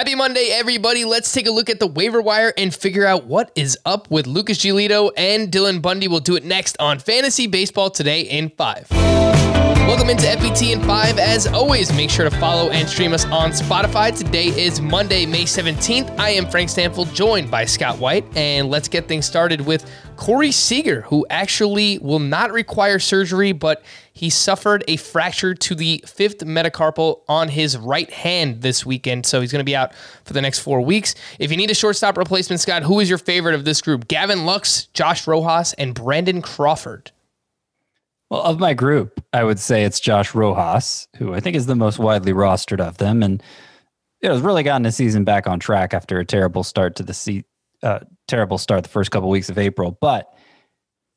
Happy Monday, everybody. Let's take a look at the waiver wire and figure out what is up with Lucas Giolito and Dylan Bundy. We'll do it next on Fantasy Baseball Today in 5. Welcome into FBT in 5. As always, make sure to follow and stream us on Spotify. Today is Monday, May 17th. I am Frank Stampfl, joined by Scott White, and let's get things started with Corey Seager, who actually will not require surgery, but he suffered a fracture to the fifth metacarpal on his right hand this weekend. So he's going to be out for the next four weeks. If you need a shortstop replacement, Scott, who is your favorite of this group? Gavin Lux, Josh Rojas, and Brandon Crawford. Well, of my group, I would say it's Josh Rojas, who I think is the most widely rostered of them. And it has really gotten the season back on track after a terrible start to the se- uh, terrible start the first couple weeks of April. But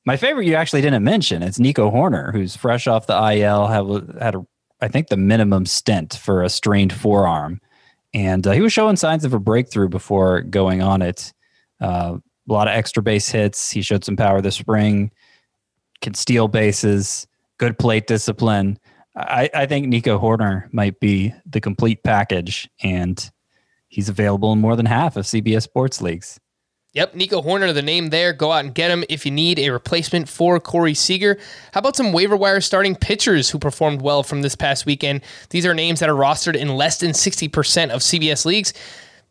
my favorite you actually didn't mention it's Nico Hoerner, who's fresh off the IL, have had a, I think the minimum stint for a strained forearm, and uh, he was showing signs of a breakthrough before going on it. Uh, a lot of extra base hits. He showed some power this spring. Can steal bases. Good plate discipline. I, I think Nico Hoerner might be the complete package, and he's available in more than half of CBS sports leagues. Yep, Nico Hoerner, the name there. Go out and get him if you need a replacement for Corey Seager. How about some waiver wire starting pitchers who performed well from this past weekend? These are names that are rostered in less than 60% of CBS leagues.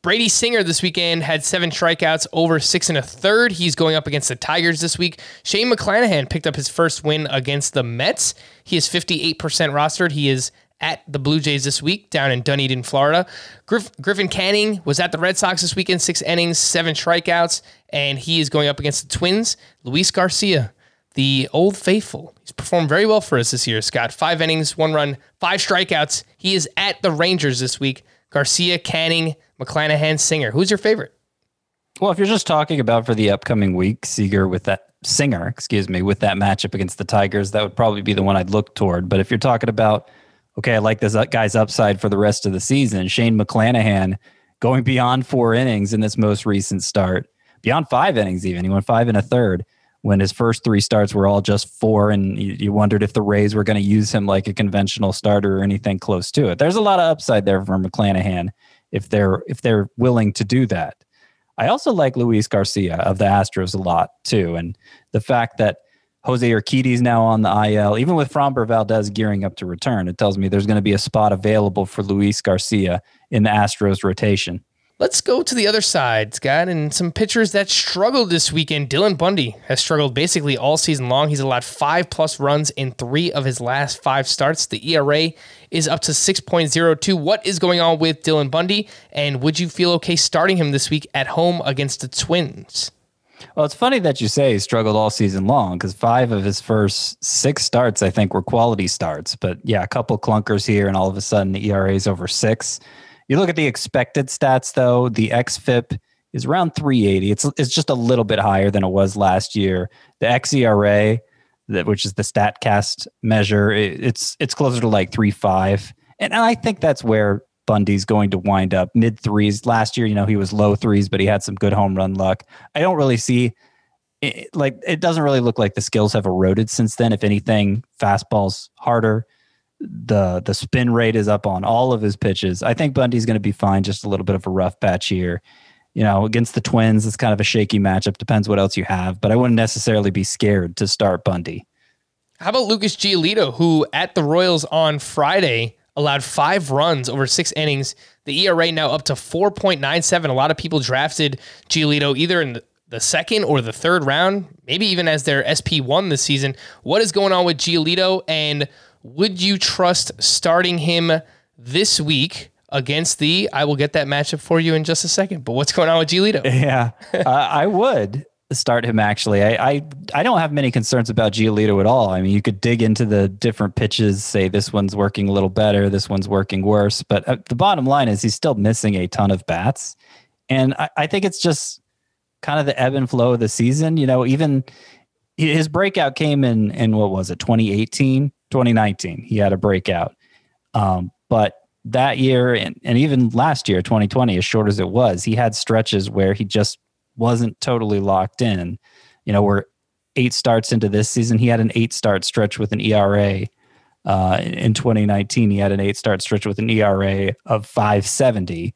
Brady Singer this weekend had seven strikeouts over six and a third. He's going up against the Tigers this week. Shane McClanahan picked up his first win against the Mets. He is 58% rostered. He is at the Blue Jays this week down in Dunedin, Florida. Griff, Griffin Canning was at the Red Sox this weekend, six innings, seven strikeouts, and he is going up against the Twins. Luis Garcia, the old faithful, he's performed very well for us this year. Scott, five innings, one run, five strikeouts. He is at the Rangers this week. Garcia, Canning, McClanahan, Singer. Who's your favorite? Well, if you're just talking about for the upcoming week, Seager with that Singer, excuse me, with that matchup against the Tigers, that would probably be the one I'd look toward. But if you're talking about okay, I like this guy's upside for the rest of the season. Shane McClanahan going beyond four innings in this most recent start, beyond five innings even. He went five and a third when his first three starts were all just four, and you, you wondered if the Rays were going to use him like a conventional starter or anything close to it. There's a lot of upside there for McClanahan if they're if they're willing to do that. I also like Luis Garcia of the Astros a lot too, and the fact that Jose Urquidy now on the IL. Even with Framber Valdez gearing up to return, it tells me there's going to be a spot available for Luis Garcia in the Astros rotation. Let's go to the other side, Scott, and some pitchers that struggled this weekend. Dylan Bundy has struggled basically all season long. He's allowed five plus runs in three of his last five starts. The ERA is up to 6.02. What is going on with Dylan Bundy? And would you feel okay starting him this week at home against the Twins? Well, it's funny that you say he struggled all season long because five of his first six starts, I think, were quality starts. But yeah, a couple clunkers here, and all of a sudden the ERA is over six. You look at the expected stats, though, the XFIP is around 380. It's it's just a little bit higher than it was last year. The xERA, that which is the Statcast measure, it, it's it's closer to like three five, and I think that's where Bundy's going to wind up mid threes. Last year, you know, he was low threes, but he had some good home run luck. I don't really see it, like it doesn't really look like the skills have eroded since then. If anything, fastball's harder. The the spin rate is up on all of his pitches. I think Bundy's going to be fine. Just a little bit of a rough patch here. You know, against the Twins, it's kind of a shaky matchup. Depends what else you have, but I wouldn't necessarily be scared to start Bundy. How about Lucas Giolito, who at the Royals on Friday allowed five runs over six innings. The ERA now up to 4.97. A lot of people drafted Giolito either in the second or the third round, maybe even as their SP1 this season. What is going on with Giolito? And would you trust starting him this week against the? I will get that matchup for you in just a second. But what's going on with Giolito? Yeah, uh, I would start him actually. I, I I don't have many concerns about Giolito at all. I mean, you could dig into the different pitches, say this one's working a little better, this one's working worse. But uh, the bottom line is he's still missing a ton of bats, and I, I think it's just kind of the ebb and flow of the season. You know, even his breakout came in in what was it 2018 2019 he had a breakout um, but that year and, and even last year 2020 as short as it was he had stretches where he just wasn't totally locked in. You know, we're eight starts into this season. He had an eight start stretch with an ERA. Uh, in 2019, he had an eight start stretch with an ERA of 570.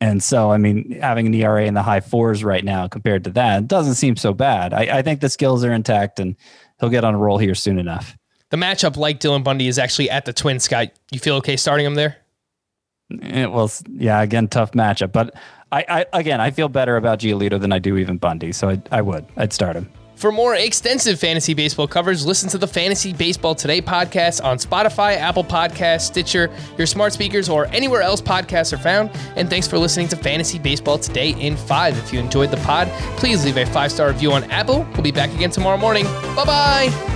And so, I mean, having an ERA in the high fours right now compared to that doesn't seem so bad. I, I think the skills are intact and he'll get on a roll here soon enough. The matchup, like Dylan Bundy, is actually at the Twins. Scott, you feel okay starting him there? Eh, it was, yeah, again, tough matchup. But I, I again, I feel better about Giolito than I do even Bundy. So I, I would, I'd start him. For more extensive fantasy baseball coverage, listen to the Fantasy Baseball Today podcast on Spotify, Apple Podcasts, Stitcher, your smart speakers, or anywhere else podcasts are found. And thanks for listening to Fantasy Baseball Today in 5. If you enjoyed the pod, please leave a five star review on Apple. We'll be back again tomorrow morning. Bye bye.